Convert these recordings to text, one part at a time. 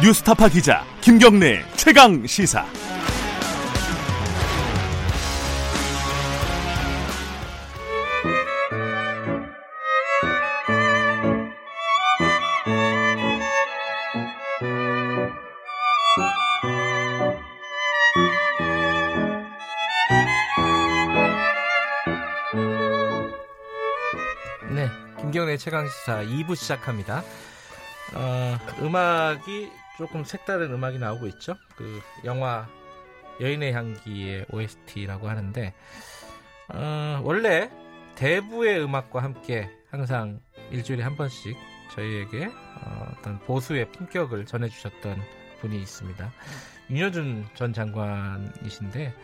뉴스타파 기자 김경래 최강 시사. 네, 김경래 최강 시사 2부 시작합니다. 어, 음악이 조금 색다른 음악이 나오고 있죠. 그 영화 여인의 향기의 OST라고 하는데 어, 원래 대부의 음악과 함께 항상 일주일에 한 번씩 저희에게 어, 어떤 보수의 품격을 전해주셨던 분이 있습니다. 윤여준 전 장관이신데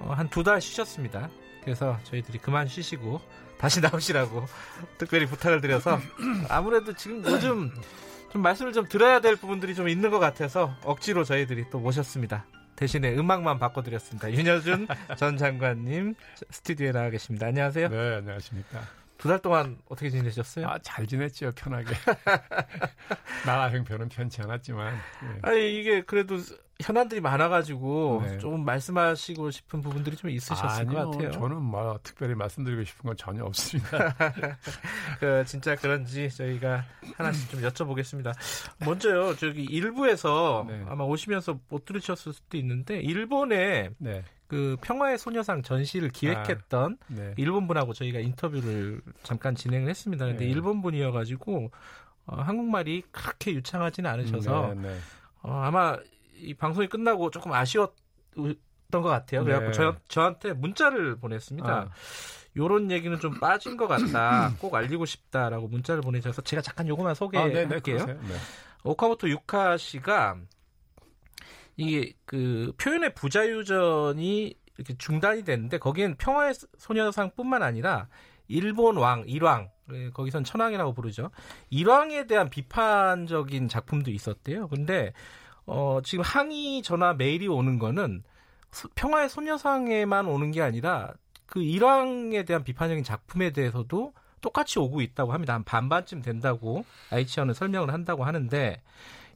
어, 한두 달 쉬셨습니다. 그래서 저희들이 그만 쉬시고 다시 나오시라고 특별히 부탁을 드려서 아무래도 지금 요즘 좀 말씀을 좀 들어야 될 부분들이 좀 있는 것 같아서 억지로 저희들이 또 모셨습니다. 대신에 음악만 바꿔드렸습니다. 윤여준 전 장관님 스튜디오에 나와 계십니다. 안녕하세요. 네, 안녕하십니까. 두 달 동안 어떻게 지내셨어요? 아, 잘 지냈죠, 편하게. 나라 형편은 편치 않았지만. 네. 아니 이게 그래도 현안들이 많아가지고 네. 조금 말씀하시고 싶은 부분들이 좀 있으셨을 아니요, 것 같아요. 저는 뭐 특별히 말씀드리고 싶은 건 전혀 없습니다. 그 진짜 그런지 저희가 하나씩 좀 여쭤보겠습니다. 먼저요, 저기 일부에서 네. 아마 오시면서 못 들으셨을 수도 있는데 일본에 네, 그 평화의 소녀상 전시를 기획했던 네. 일본 분하고 저희가 인터뷰를 잠깐 진행을 했습니다. 근데 네. 일본 분이어가지고 어, 한국말이 그렇게 유창하지는 않으셔서 네, 네. 어, 아마 이 방송이 끝나고 조금 아쉬웠던 것 같아요. 그래갖고 네. 저, 저한테 문자를 보냈습니다. 아, 요런 얘기는 좀 빠진 것 같다. 꼭 알리고 싶다라고 문자를 보내셔서 제가 잠깐 요거만 아, 네, 소개할게요. 네. 네. 오카모토 유카 씨가 이게 그 표현의 부자유전이 이렇게 중단이 됐는데 거기엔 평화의 소녀상뿐만 아니라 일본 왕 일왕 예, 거기선 천황이라고 부르죠. 일왕에 대한 비판적인 작품도 있었대요. 근데 어 지금 항의 전화 메일이 오는 거는 소- 평화의 소녀상에만 오는 게 아니라 그 일왕에 대한 비판적인 작품에 대해서도 똑같이 오고 있다고 합니다. 한 반반쯤 된다고 아이치언은 설명을 한다고 하는데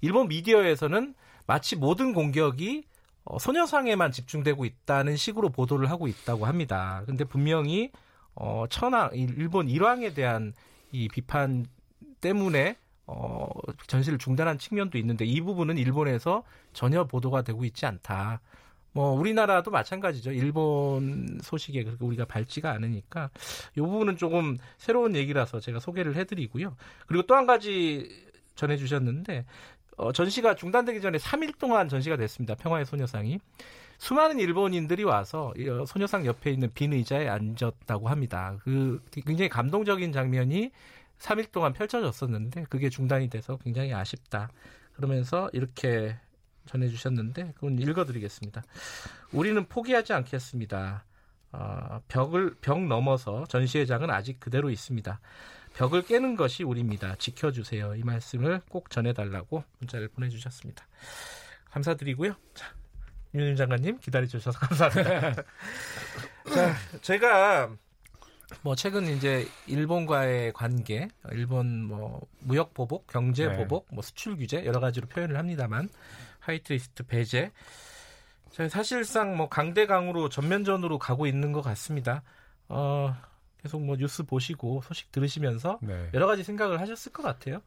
일본 미디어에서는 마치 모든 공격이 어, 소녀상에만 집중되고 있다는 식으로 보도를 하고 있다고 합니다. 근데 분명히 어, 천황 일- 일본 일왕에 대한 이 비판 때문에 어, 전시를 중단한 측면도 있는데 이 부분은 일본에서 전혀 보도가 되고 있지 않다. 뭐 우리나라도 마찬가지죠. 일본 소식에 그렇게 우리가 밝지가 않으니까 이 부분은 조금 새로운 얘기라서 제가 소개를 해드리고요. 그리고 또 한 가지 전해주셨는데 어, 전시가 중단되기 전에 3일 동안 전시가 됐습니다. 평화의 소녀상이 수많은 일본인들이 와서 이, 어, 소녀상 옆에 있는 빈 의자에 앉았다고 합니다. 그 굉장히 감동적인 장면이 3일 동안 펼쳐졌었는데 그게 중단이 돼서 굉장히 아쉽다. 그러면서 이렇게 전해주셨는데 그건 읽어드리겠습니다. 우리는 포기하지 않겠습니다. 어, 벽을 벽 넘어서 전시회장은 아직 그대로 있습니다. 벽을 깨는 것이 우리입니다. 지켜주세요. 이 말씀을 꼭 전해달라고 문자를 보내주셨습니다. 감사드리고요. 자, 윤 장관님 기다려주셔서 감사합니다. 자, 제가 뭐 최근 이제 일본과의 관계, 일본 뭐 무역 보복, 경제 네. 보복, 뭐 수출 규제 여러 가지로 표현을 합니다만 화이트리스트 배제. 자, 사실상 뭐 강대강으로 전면전으로 가고 있는 것 같습니다. 어, 계속 뭐 뉴스 보시고 소식 들으시면서 네. 여러 가지 생각을 하셨을 것 같아요.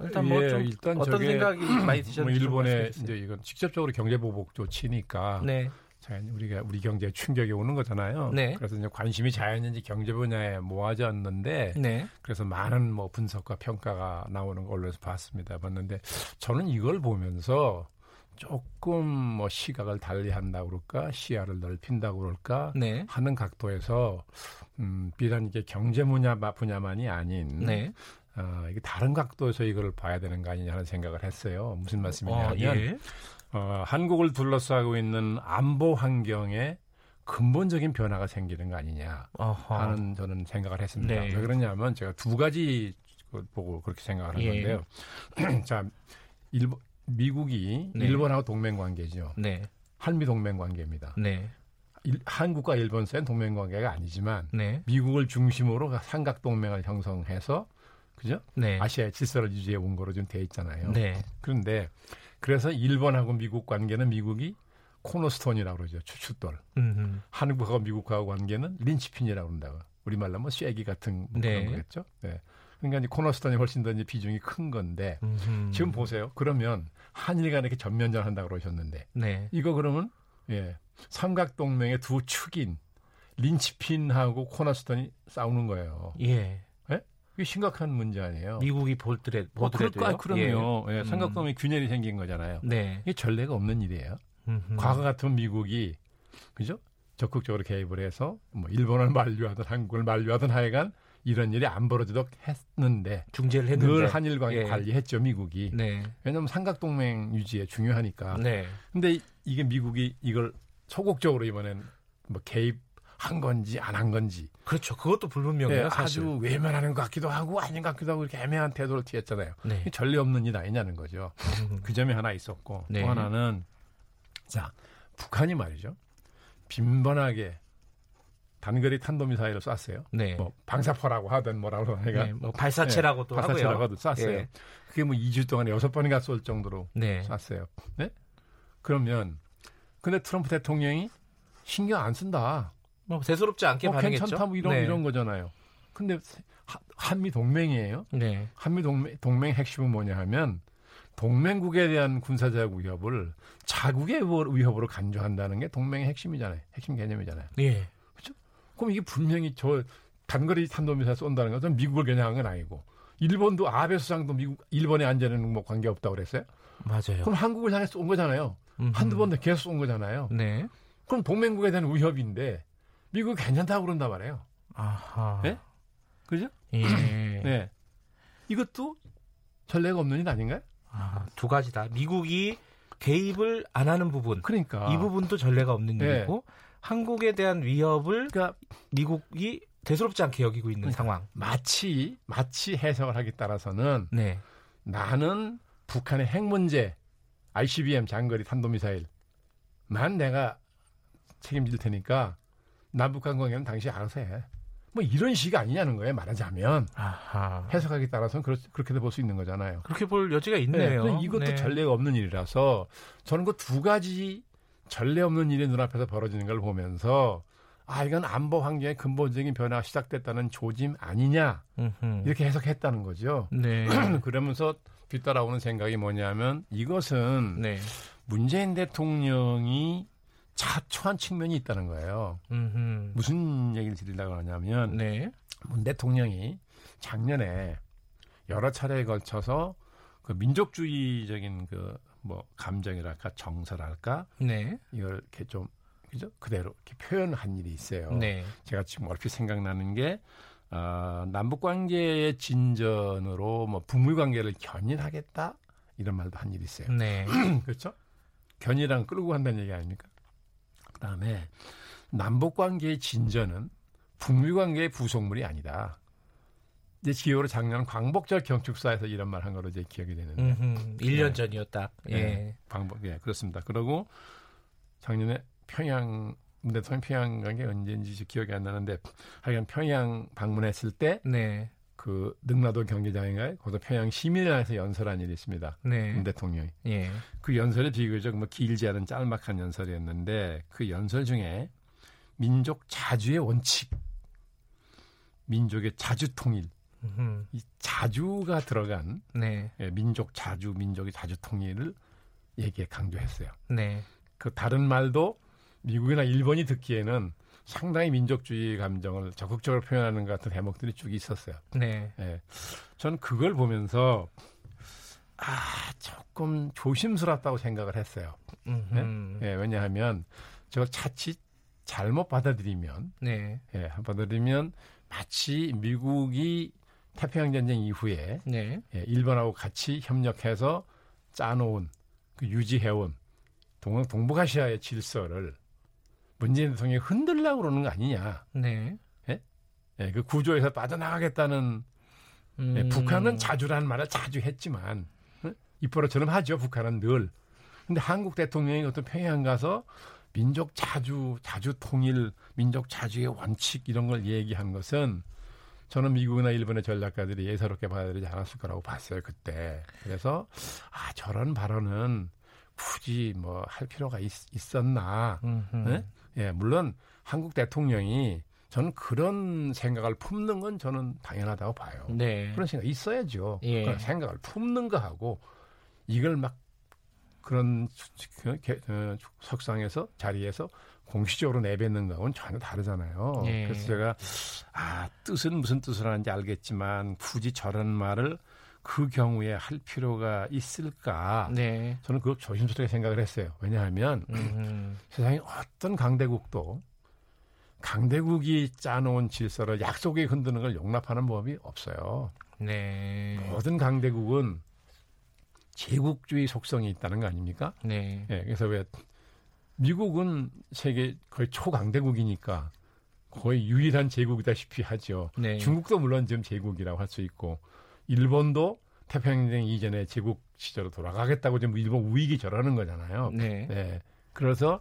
일단 뭐 예, 좀 일단 어떤 생각이 많이 드셨는지 뭐좀 일본의. 이제 이건 직접적으로 경제 보복도 치니까 네, 자연 우리가 우리 경제에 충격이 오는 거잖아요. 네. 그래서 이제 관심이 자연인지 경제 분야에 모아졌는데 네, 그래서 많은 뭐 분석과 평가가 나오는 걸 언론에서 봤습니다. 봤는데 저는 이걸 보면서 조금 뭐 시각을 달리한다 그럴까 시야를 넓힌다 그럴까 네, 하는 각도에서 음, 비단 이게 경제 분야 분야만이 아닌 네. 어, 이게 다른 각도에서 이걸 봐야 되는 거 아니냐 하는 생각을 했어요. 무슨 어, 말씀이냐면 예. 어, 한국을 둘러싸고 있는 안보 환경에 근본적인 변화가 생기는 거 아니냐 어허. 하는 저는 생각을 했습니다. 네. 왜 그러냐면 제가 두 가지 그 보고 그렇게 생각을 예. 하는데요. 자, 일본 미국이 네. 일본하고 동맹 관계죠. 네, 한미 동맹 관계입니다. 네, 일- 한국과 일본 사이는 동맹 관계가 아니지만 네, 미국을 중심으로 삼각 동맹을 형성해서 그죠? 네. 아시아의 질서를 유지해 온 거로 좀 돼 있잖아요. 네. 그런데 그래서 일본하고 미국 관계는 미국이 코너스톤이라고 그러죠. 추춧돌. 음. 한국하고 미국하고 관계는 린치핀이라고 그런다고. 우리말로 뭐 쐐기 같은 뭐 네. 그런 거겠죠. 네. 그러니까 이제 코너스톤이 훨씬 더 이제 비중이 큰 건데 음. 지금 보세요. 그러면 한일 간에 이렇게 전면전 한다고 그러셨는데 네. 이거 그러면 예. 삼각 동맹의 두 축인 린치핀하고 코너스톤이 싸우는 거예요. 예. 이게 심각한 문제 아니에요. 미국이 볼드레 어, 그럴 보드레도요. 거, 그럼요. 예. 음. 삼각 동맹 균열이 생긴 거잖아요. 네. 이게 전례가 없는 일이에요. 음흠. 과거 같으면 미국이 그죠? 적극적으로 개입을 해서 뭐 일본을 만류하든 한국을 만류하든 하여간 이런 일이 안 벌어지도록 했는데 중재를 했는데 늘 한일 관계 예. 관리했죠 미국이. 네. 왜냐하면 삼각 동맹 유지에 중요하니까. 네. 근데 이- 이게 미국이 이걸 소극적으로 이번엔 뭐 개입 한 건지 안 한 건지 그렇죠. 그것도 불분명해요, 예, 사실. 아주 외면하는 것 같기도 하고 아닌 것 같기도 하고 이렇게 애매한 태도를 취했잖아요. 네. 전례 없는 일 아니냐는 거죠. 음. 그 점이 하나 있었고 네. 또 하나는 자 북한이 말이죠 빈번하게 단거리 탄도미사일을 쐈어요. 네. 뭐 방사포라고 하든 뭐라고 하니까 네. 뭐 발사체라고도 발사체라고 하고요. 쐈어요. 예. 그게 뭐 2주 동안에 여섯 번인가 쏠 정도로 네. 쐈어요. 네? 그러면 근데 트럼프 대통령이 신경 안 쓴다. 뭐 대수롭지 않게 뭐 반응했죠. 괜찮다 뭐 이런 네. 이런 거잖아요. 근데 하- 한미 동맹이에요. 네. 한미 동맹, 동맹 핵심은 뭐냐 하면 동맹국에 대한 군사적 위협을 자국의 위협으로 간주한다는 게 동맹의 핵심이잖아요. 핵심 개념이잖아요. 예. 그럼 이게 분명히 저 단거리 탄도미사일 쏜다는 것은 미국을 겨냥한 건 아니고 일본도 아베 수상도 미국 일본의 안전에는 뭐 관계 없다고 그랬어요. 맞아요. 그럼 한국을 향해 쏜 거잖아요. 음흠. 한두 번더 계속 쏜 거잖아요. 네. 그럼 동맹국에 대한 위협인데 미국 괜찮다고 그런단 말이에요. 아하. 네? 그죠? 예. 네. 이것도 전례가 없는 일 아닌가요? 아, 두 가지다. 미국이 개입을 안 하는 부분. 그러니까 이 부분도 전례가 없는 네. 일이고 한국에 대한 위협을 그러니까 미국이 대수롭지 않게 여기고 있는 그러니까. 상황. 마치 마치 해석을 하기 따라서는 네. 나는 북한의 핵 문제, ICBM 장거리 탄도미사일만 내가 책임질 테니까 남북한 관계는 당신이 알아서 해. 뭐 이런 식 아니냐는 거예요. 말하자면 아하. 해석하기 따라서는 그렇, 그렇게도 볼 수 있는 거잖아요. 그렇게 볼 여지가 네, 있네요. 근데 이것도 네. 전례가 없는 일이라서 저는 그 두 가지 전례 없는 일이 눈앞에서 벌어지는 걸 보면서 아 이건 안보 환경의 근본적인 변화가 시작됐다는 조짐 아니냐 음흠. 이렇게 해석했다는 거죠. 네. 그러면서 뒤따라오는 생각이 뭐냐면 이것은 네. 문재인 대통령이 자초한 측면이 있다는 거예요. 음흠. 무슨 얘기를 드리려고 하냐면 네. 문 대통령이 작년에 여러 차례에 걸쳐서 그 민족주의적인 그 뭐 감정이랄까 정서랄까 네. 이걸 이렇게 좀 그죠 그대로 이렇게 표현한 일이 있어요. 네. 제가 지금 얼핏 생각나는 게 아, 남북 관계의 진전으로 뭐 북미 관계를 견인하겠다 이런 말도 한 일이 있어요. 네. 그렇죠? 견이랑 끌고 간다는 얘기 아닙니까? 그다음에 남북 관계의 진전은 북미 관계의 부속물이 아니다. 이제 기억으로 작년 광복절 경축사에서 이런 말 한 거로 이제 기억이 되는데 음흠. 1년 네. 전이었다. 예. 네. 광복 예 그렇습니다. 그리고 작년에 평양 문 대통령 평양 간 게 언제인지 기억이 안 나는데 하여간 평양 방문했을 때 네. 그 능라도 경기장인가요? 거기서 평양 시민회에서 연설한 일이 있습니다. 네. 문 대통령이. 예. 그 연설이 비교적 뭐 길지 않은 짤막한 연설이었는데 그 연설 중에 민족 자주의 원칙, 민족의 자주 통일, 음흠. 이 자주가 들어간 네. 예, 민족 자주, 민족의 자주 통일을 얘기에 강조했어요. 네. 그 다른 말도 미국이나 일본이 듣기에는 상당히 민족주의 감정을 적극적으로 표현하는 것 같은 대목들이 쭉 있었어요. 네. 예. 저는 그걸 보면서 아 조금 조심스럽다고 생각을 했어요. 음흠. 예, 왜냐하면 저걸 자칫 잘못 받아들이면 네. 예, 받아들이면 마치 미국이 태평양 전쟁 이후에 네. 예, 일본하고 같이 협력해서 짜놓은 그 유지해온 동, 동북아시아의 질서를 문재인 대통령이 흔들려고 그러는 거 아니냐. 네. 예, 그 구조에서 빠져나가겠다는 음. 예, 북한은 자주라는 말을 자주 했지만 어? 입버릇처럼 하죠. 북한은 늘. 근데 한국 대통령이 어떤 평양 가서 민족 자주 자주 통일, 민족 자주의 원칙 이런 걸 얘기한 것은 저는 미국이나 일본의 전략가들이 예사롭게 받아들이지 않았을 거라고 봤어요 그때. 그래서 아 저런 발언은 굳이 뭐 할 필요가 있, 었나 네? 예, 물론 한국 대통령이 저는 그런 생각을 품는 건 저는 당연하다고 봐요. 네. 그런 생각 있어야죠. 예. 그런 생각을 품는 거하고 이걸 막 그런 그 개- 어, 석상에서 자리에서 공식적으로 내뱉는 거하고는 전혀 다르잖아요. 예. 그래서 제가 아 뜻은 무슨 뜻을 하는지 알겠지만 굳이 저런 말을 그 경우에 할 필요가 있을까? 네. 저는 그거 조심스럽게 생각을 했어요. 왜냐하면 음, 세상에 어떤 강대국도 강대국이 짜놓은 질서를 약속에 흔드는 걸 용납하는 법이 없어요. 네. 모든 강대국은 제국주의 속성이 있다는 거 아닙니까? 네. 예, 그래서 왜 미국은 세계 거의 초강대국이니까 거의 유일한 제국이다시피 하죠. 네. 중국도 물론 지금 제국이라고 할 수 있고 일본도 태평양 이전에 제국 시절로 돌아가겠다고 지금 일본 우익이 저러는 거잖아요. 네. 네. 그래서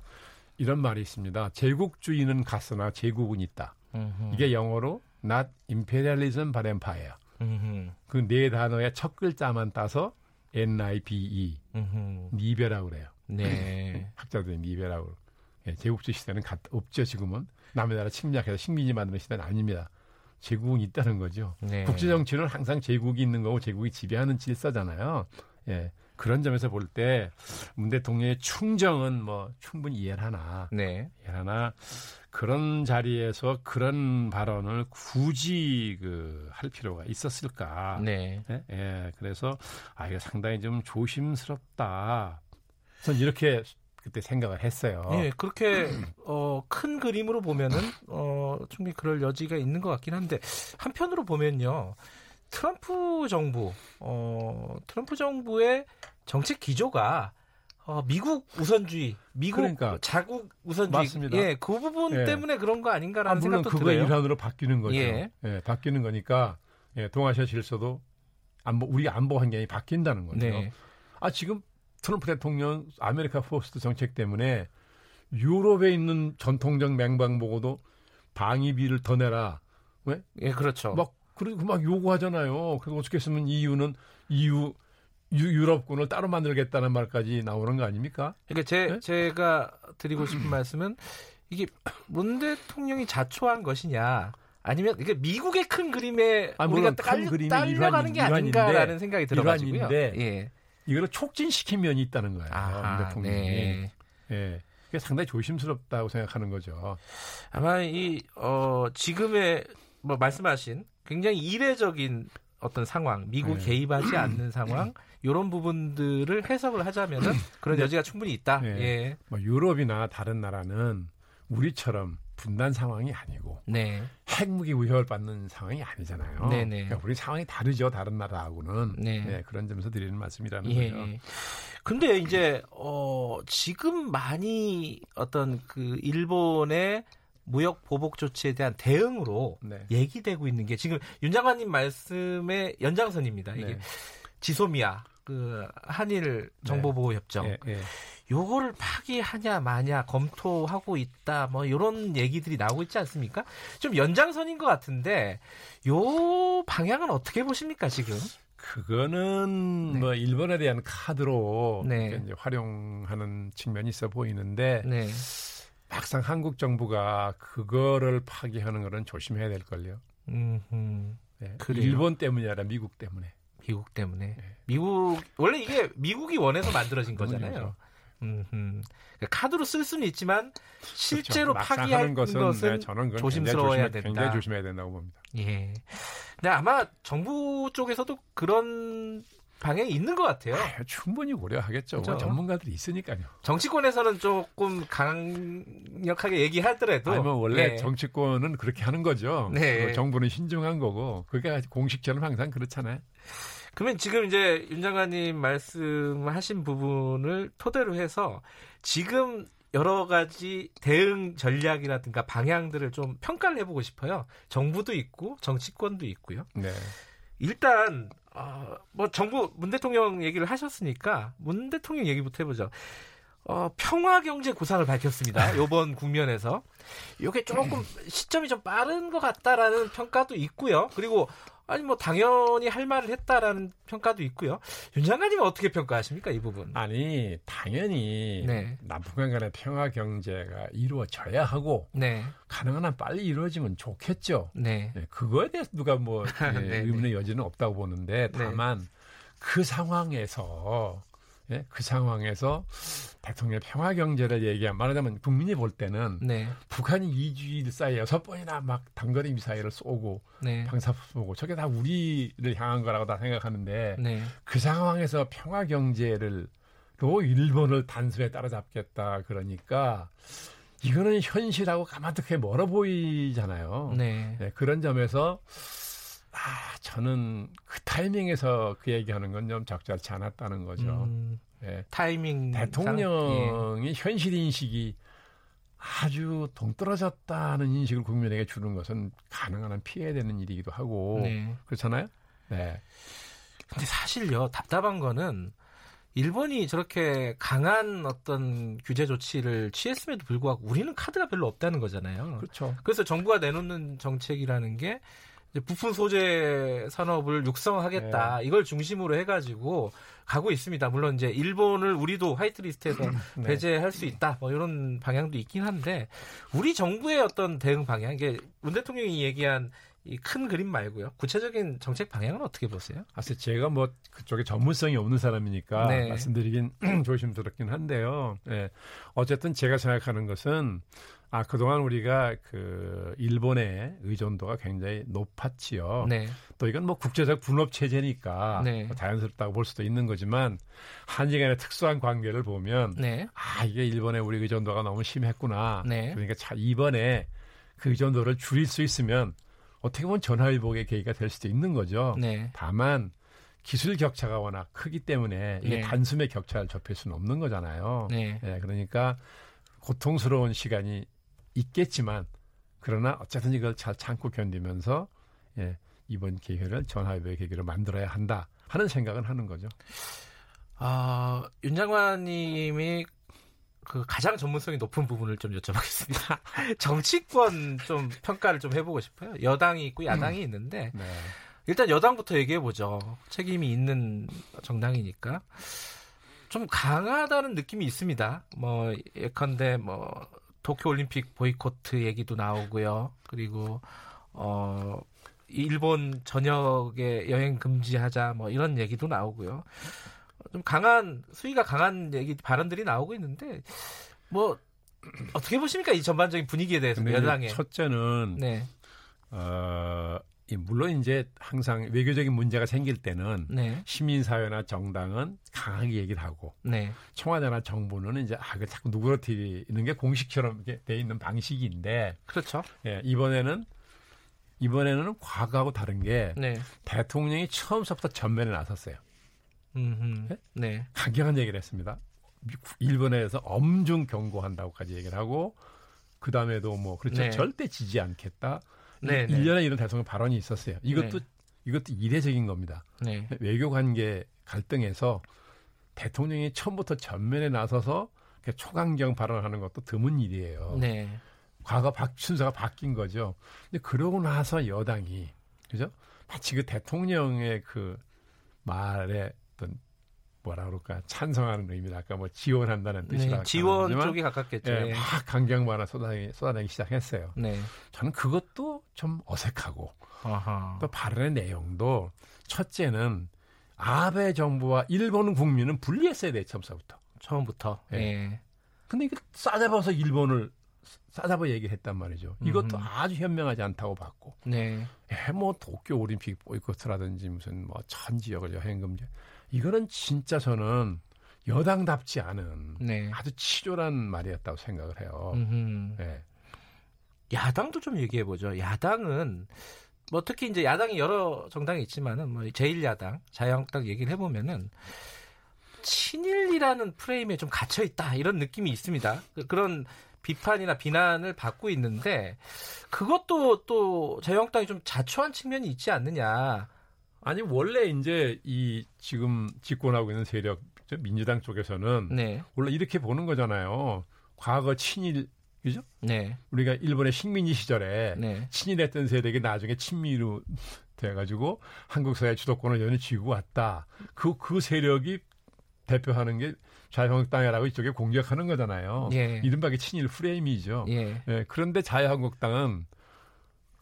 이런 말이 있습니다. 제국주의는 갔으나 제국은 있다. 음흠. 이게 영어로 not imperialism but empire. 그 네 단어의 첫 글자만 따서 N-I-B-E. 니베라고 그래요. 네. 학자들이 니베라고. 예, 제국주의 시대는 갔- 없죠, 지금은. 남의 나라 침략해서 식민지 만드는 시대는 아닙니다. 제국은 있다는 거죠. 네. 국제 정치는 항상 제국이 있는 거고 제국이 지배하는 질서잖아요. 예. 그런 점에서 볼 때 문 대통령의 충정은 뭐 충분히 이해를 하나 네. 하나 그런 자리에서 그런 발언을 굳이 그 할 필요가 있었을까? 네. 예, 예, 그래서 아 이거 상당히 좀 조심스럽다. 전 이렇게 그때 생각을 했어요. 예, 그렇게 어, 큰 그림으로 보면은 어, 충분히 그럴 여지가 있는 것 같긴 한데 한편으로 보면요. 트럼프 정부, 어, 트럼프 정부의 정책 기조가 어, 미국 우선주의, 미국 그러니까. 자국 우선주의, 맞습니다. 예, 그 부분 예. 때문에 그런 거 아, 아닌가라는 물론 생각도 그거 들어요. 일환으로 바뀌는 거죠. 예. 예. 바뀌는 거니까 예, 동아시아 질서도 안보 우리 안보 환경이 바뀐다는 거죠. 네, 아 지금 트럼프 대통령 America First 정책 때문에 유럽에 있는 전통적 맹방 보고도 방위비를 더 내라. 왜? 예, 그렇죠. 막 그리고 막 요구하잖아요. 그래서 어떻게 했으면 EU는 EU 유, 유럽군을 따로 만들겠다는 말까지 나오는 거 아닙니까? 그러니까 제, 네? 제가 드리고 싶은 말씀은 이게 문 대통령이 자초한 것이냐 아니면 이게 미국의 큰 그림에 아, 우리가 딸려, 딸려 가는 게 아닌가라는 생각이 들어가지고요. 예. 이거를 촉진시킨 면이 있다는 거예요. 아하, 문 대통령이. 네. 예. 그게 상당히 조심스럽다고 생각하는 거죠. 아마 이 어, 지금의 뭐 말씀하신 굉장히 이례적인 어떤 상황, 미국 네. 개입하지 않는 상황, 이런 부분들을 해석을 하자면은 그런 여지가 충분히 있다. 네. 예. 뭐 유럽이나 다른 나라는 우리처럼 분단 상황이 아니고 네. 핵무기 위협을 받는 상황이 아니잖아요. 네네. 그러니까 우리 상황이 다르죠. 다른 나라하고는. 네. 네, 그런 점에서 드리는 말씀이라는 예. 거죠. 근데 이제 어 지금 많이 어떤 그 일본의 무역 보복 조치에 대한 대응으로 네. 얘기되고 있는 게 지금 윤 장관님 말씀의 연장선입니다. 이게 네. 지소미아 그 한일 정보보호 협정 예, 예. 요거를 파기하냐 마냐 검토하고 있다 뭐 이런 얘기들이 나오고 있지 않습니까? 좀 연장선인 것 같은데 요 방향은 어떻게 보십니까 지금? 그거는 네. 뭐 일본에 대한 카드로 네. 활용하는 측면이 있어 보이는데 네. 막상 한국 정부가 그거를 파기하는 거는 조심해야 될 걸요. 음, 음. 네. 그래요? 일본 때문이 아니라 미국 때문에. 미국 때문에 네. 미국 원래 이게 미국이 원해서 만들어진 거잖아요. 그렇죠. 음, 음. 그러니까 카드로 쓸 수는 있지만 실제로 그렇죠. 막상 파기할 하는 것은, 것은 네, 저는 조심스러워야 굉장히 조심해, 된다. 굉장히 조심해야 된다고 봅니다. 예. 근데 아마 정부 쪽에서도 그런 방향이 있는 것 같아요. 아, 충분히 고려하겠죠. 그렇죠. 전문가들이 있으니까요. 정치권에서는 조금 강력하게 얘기하더라도 아니면 원래 예. 정치권은 그렇게 하는 거죠. 네. 그 정부는 신중한 거고 그게 공식처럼 항상 그렇잖아요. 그러면 지금 이제 윤 장관님 말씀하신 부분을 토대로 해서 지금 여러 가지 대응 전략이라든가 방향들을 좀 평가를 해보고 싶어요. 정부도 있고 정치권도 있고요. 네. 일단 어, 뭐 정부 문 대통령 얘기를 하셨으니까 문 대통령 얘기부터 해보죠. 어, 평화 경제 구상을 밝혔습니다. 요번 국면에서. 이게 조금 시점이 좀 빠른 것 같다라는 평가도 있고요. 그리고 아니 뭐 당연히 할 말을 했다라는 평가도 있고요. 윤 장관님은 어떻게 평가하십니까 이 부분? 아니 당연히 네. 남북한 간의 평화 경제가 이루어져야 하고 네, 가능한 한 빨리 이루어지면 좋겠죠. 네, 네, 그거에 대해서 누가 뭐 예, 네, 의문의 여지는 없다고 보는데 다만 그 상황에서 예, 그 상황에서 대통령 평화 경제를 얘기한 말하자면 국민이 볼 때는 네, 북한이 2주일 사이에 여섯 번이나 막 단거리 미사일을 쏘고 네, 방사포 쏘고 저게 다 우리를 향한 거라고 다 생각하는데 네, 그 상황에서 평화 경제를 로 일본을 단숨에 따라잡겠다 그러니까 이거는 현실하고 가만두게 멀어 보이잖아요. 네, 네, 그런 점에서 아 저는 그 타이밍에서 그 얘기하는 건 좀 적절치 않았다는 거죠. 음, 예. 타이밍 대통령이 현실 인식이 아주 동떨어졌다는 인식을 국민에게 주는 것은 가능한 한 피해야 되는 일이기도 하고 네. 그렇잖아요. 네. 근데 사실요 답답한 거는 일본이 저렇게 강한 어떤 규제 조치를 취했음에도 불구하고 우리는 카드가 별로 없다는 거잖아요. 그렇죠. 그래서 정부가 내놓는 정책이라는 게 부품 소재 산업을 육성하겠다 네. 이걸 중심으로 해가지고 가고 있습니다. 물론 이제 일본을 우리도 화이트리스트에서 네. 배제할 수 있다 뭐 이런 방향도 있긴 한데 우리 정부의 어떤 대응 방향 이게 문 대통령이 얘기한 이 큰 그림 말고요 구체적인 정책 방향은 어떻게 보세요? 사실 제가 뭐 그쪽에 전문성이 없는 사람이니까 네. 말씀드리긴 조심스럽긴 한데요. 예. 어쨌든 제가 생각하는 것은 아 그동안 우리가 그 일본의 의존도가 굉장히 높았지요. 네, 또 이건 뭐 국제적 분업 체제니까 네. 뭐 자연스럽다고 볼 수도 있는 거지만 한일 간의 특수한 관계를 보면 네, 아 이게 일본의 우리 의존도가 너무 심했구나. 네. 그러니까 자 이번에 그 의존도를 줄일 수 있으면 어떻게 보면 전화위복의 계기가 될 수도 있는 거죠. 네, 다만 기술 격차가 워낙 크기 때문에 이게 네. 단숨에 격차를 좁힐 수는 없는 거잖아요. 네, 예, 그러니까 고통스러운 시간이 있겠지만 그러나 어쨌든 이걸 잘 참고 견디면서 예, 이번 기회를 전화위복의 계기로 만들어야 한다 하는 생각은 하는 거죠. 아, 윤 장관님이 그 가장 전문성이 높은 부분을 좀 여쭤보겠습니다. 정치권 좀 평가를 좀 해보고 싶어요. 여당이 있고 야당이 음. 있는데 네. 일단 여당부터 얘기해 보죠. 책임이 있는 정당이니까 좀 강하다는 느낌이 있습니다. 뭐 예컨대 뭐 도쿄 올림픽 보이코트 얘기도 나오고요. 그리고 어 일본 전역에 여행 금지하자 뭐 이런 얘기도 나오고요. 좀 강한 수위가 강한 얘기 발언들이 나오고 있는데 뭐 어떻게 보십니까 이 전반적인 분위기에 대해서 여당의 첫째는 네, 어, 이 물론 이제 항상 외교적인 문제가 생길 때는 네, 시민사회나 정당은 강하게 얘기를 하고 네, 청와대나 정부는 이제 아, 그 자꾸 누그러뜨리는 게 공식처럼 돼 있는 방식인데 그렇죠. 예, 이번에는 이번에는 과거하고 다른 게 네, 대통령이 처음부터 전면에 나섰어요. 음, 네? 네, 강경한 얘기를 했습니다. 일본에서 엄중 경고한다고까지 얘기를 하고 그 다음에도 뭐 그렇죠 네. 절대 지지 않겠다. 네, 네. 일련의 이런 대통령 발언이 있었어요. 이것도 네. 이것도 이례적인 겁니다. 네, 외교 관계 갈등에서 대통령이 처음부터 전면에 나서서 초강경 발언하는 것도 드문 일이에요. 네, 과거 박 순서가 바뀐 거죠. 근데 그러고 나서 여당이 그죠? 마치 그 대통령의 그 말에 어떤 뭐라 그럴까 찬성하는 의미를 아까 뭐 지원한다는 뜻이라 네, 지원 쪽이 가깝겠죠. 예, 예. 막 강경 발언 쏟아내기, 쏟아내기 시작했어요. 네, 저는 그것도 좀 어색하고 아하, 또 발언의 내용도 첫째는 아베 정부와 일본 국민은 분리했어야 돼 처음서부터. 처음부터. 예. 예. 근데 이거 싸잡아서 일본을 싸잡아 얘기를 했단 말이죠. 이것도 음흠. 아주 현명하지 않다고 봤고. 네, 예, 뭐 도쿄 올림픽 보이콧이라든지 무슨 뭐전 지역을 여행 금지. 이거는 진짜 저는 여당답지 않은 네. 아주 치졸한 말이었다고 생각을 해요. 음흠. 예. 야당도 좀 얘기해 보죠. 야당은 뭐 특히 이제 야당이 여러 정당이 있지만은 뭐 제1야당, 자유한국당 얘기를 해 보면은 친일이라는 프레임에 좀 갇혀 있다 이런 느낌이 있습니다. 그- 그런 비판이나 비난을 받고 있는데 그것도 또 자유한국당이 좀 자초한 측면이 있지 않느냐. 아니 원래 이제 이 지금 집권하고 있는 세력 저 민주당 쪽에서는 네. 원래 이렇게 보는 거잖아요. 과거 친일 그죠? 네. 우리가 일본의 식민지 시절에 네. 친일했던 세력이 나중에 친미로 돼가지고 한국 사회 주도권을 연일 쥐고 왔다. 그, 그 세력이 대표하는 게 자유한국당이라고 이쪽에 공격하는 거잖아요. 예. 이른바 게 친일 프레임이죠. 예. 예, 그런데 자유한국당은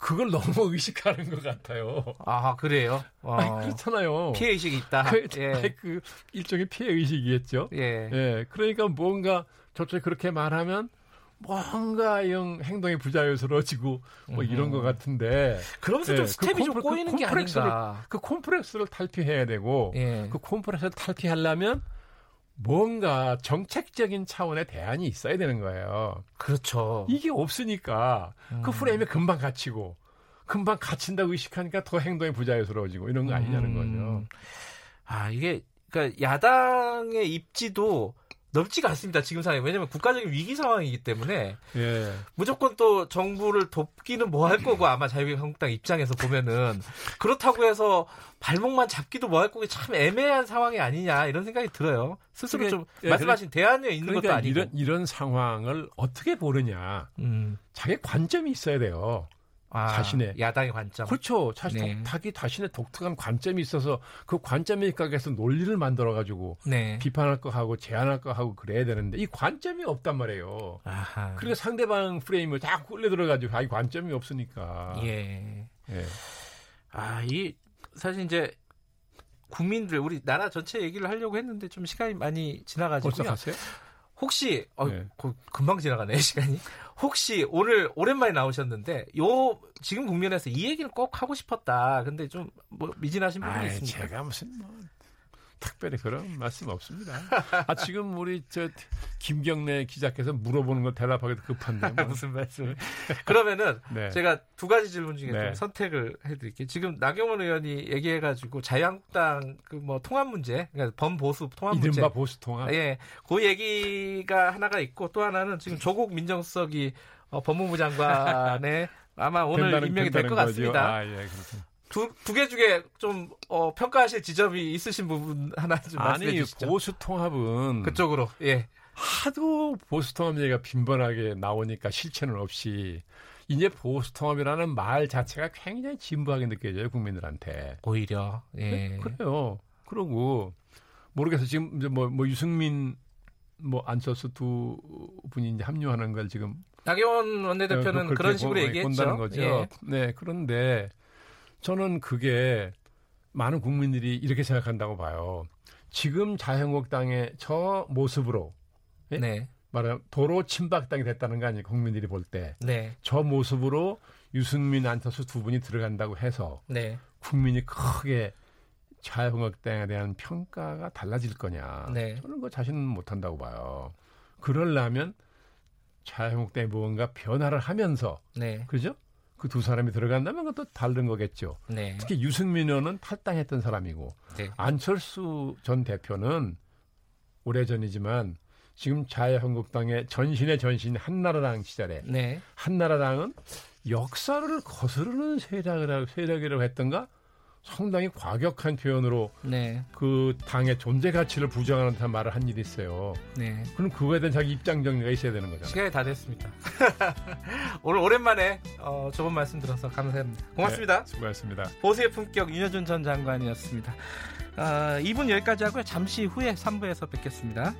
그걸 너무 의식하는 것 같아요. 아, 그래요? 어, 아니, 그렇잖아요. 피해 의식이 있다. 그, 예. 아니, 그 일종의 피해 의식이겠죠. 예. 예, 그러니까 뭔가 저쪽에 그렇게 말하면 뭔가 영 행동이 부자연스러워지고 뭐 이런 음. 것 같은데 그러면서 예, 좀그 스텝이 좀 콤플- 그 꼬이는 게 콤플렉스를- 아닌가. 그 콤플렉스를 탈피해야 되고 예. 그 콤플렉스를 탈피하려면 뭔가 정책적인 차원의 대안이 있어야 되는 거예요. 그렇죠. 이게 없으니까 그 음. 프레임에 금방 갇히고 금방 갇힌다고 의식하니까 더 행동이 부자연스러워지고 이런 거 아니냐는 음. 거죠. 아, 이게, 그러니까 야당의 입지도 넓지가 않습니다. 지금 상황에. 왜냐면 국가적인 위기 상황이기 때문에 예. 무조건 또 정부를 돕기는 뭐 할 거고 아마 자유한국당 입장에서 보면은 그렇다고 해서 발목만 잡기도 뭐 할 거고 참 애매한 상황이 아니냐 이런 생각이 들어요. 스스로 그게- 좀 예, 말씀하신 대안에 있는 것도 그러니까 아니고. 이런 이런 상황을 어떻게 보느냐. 음. 자기 관점이 있어야 돼요. 아, 자신의. 야당의 관점. 그렇죠. 자신 네. 자기 자신의 독특한 관점이 있어서 그 관점에 입각해서 논리를 만들어 가지고 네. 비판할 거 하고 제안할 거 하고 그래야 되는데 이 관점이 없단 말이에요. 아하. 그러니까 상대방 프레임을 자꾸 끌려 들어 가지고 아이 관점이 없으니까. 예. 예. 아, 이 사실 이제 국민들 우리 나라 전체 얘기를 하려고 했는데 좀 시간이 많이 벌써 지나가지고요. 갔어요? 혹시 어, 네. 그- 금방 지나가네 시간이. 혹시 오늘 오랜만에 나오셨는데 요 지금 국면에서 이 얘기는 꼭 하고 싶었다. 근데 좀 뭐 미진하신 부분이 있습니까? 제가 무슨 뭐 특별히 그런 말씀 없습니다. 아 지금 우리 저 김경래 기자께서 물어보는 걸 대답하기도 급한데. 뭐. 무슨 말씀을? 그러면은 네. 제가 두 가지 질문 중에 네. 좀 선택을 해드릴게요. 지금 나경원 의원이 얘기해가지고 자유한국당 그 뭐 통합 문제, 그러니까 범보수 통합 문제. 이른바 보수 통합. 예, 그 얘기가 하나가 있고 또 하나는 지금 조국 민정수석이 어, 법무부 장관에 아마 오늘 임명이 될 것. 같습니다. 아, 예. 두 두개 중에 좀 어, 평가하실 지점이 있으신 부분 하나 좀 말씀해 아니 주시죠. 보수 통합은 그쪽으로 예. 하도 보수 통합 얘기가 빈번하게 나오니까 실체는 없이 이제 보수 통합이라는 말 자체가 굉장히 진부하게 느껴져요 국민들한테. 오히려 예. 네, 그래요. 그러고 모르겠어 지금 이제 뭐, 뭐 유승민 뭐 안철수 두 분이 이제 합류하는 걸 지금 나경원 원내대표는 그렇게 그런 식으로 본- 얘기했죠. 거죠. 예. 네, 그런데 저는 그게 많은 국민들이 이렇게 생각한다고 봐요. 지금 자유한국당의 저 모습으로 예? 네. 말하면 도로 침박당이 됐다는 거 아니에요? 국민들이 볼 때. 네. 저 모습으로 유승민, 안철수 두 분이 들어간다고 해서 네. 국민이 크게 자유한국당에 대한 평가가 달라질 거냐. 네. 저는 그 자신은 못한다고 봐요. 그러려면 자유한국당이 무언가 변화를 하면서 네. 그죠? 그 두 사람이 들어간다면 그것도 다른 거겠죠. 네. 특히 유승민 의원은 탈당했던 사람이고 네. 안철수 전 대표는 오래전이지만 지금 자유한국당의 전신의 전신 한나라당 시절에 네. 한나라당은 역사를 거스르는 세력이라고, 세력이라고 했던가 상당히 과격한 표현으로 네. 그 당의 존재 가치를 부정하는 듯한 말을 한 일이 있어요. 네. 그럼 그거에 대한 자기 입장 정리가 있어야 되는 거잖아요. 시간이 다 됐습니다. 오늘 오랜만에 어, 좋은 말씀 들어서 감사합니다. 고맙습니다. 네, 수고하셨습니다. 보수의 품격 윤여준 전 장관이었습니다. 아, 2분 여기까지 하고요. 잠시 후에 3부에서 뵙겠습니다.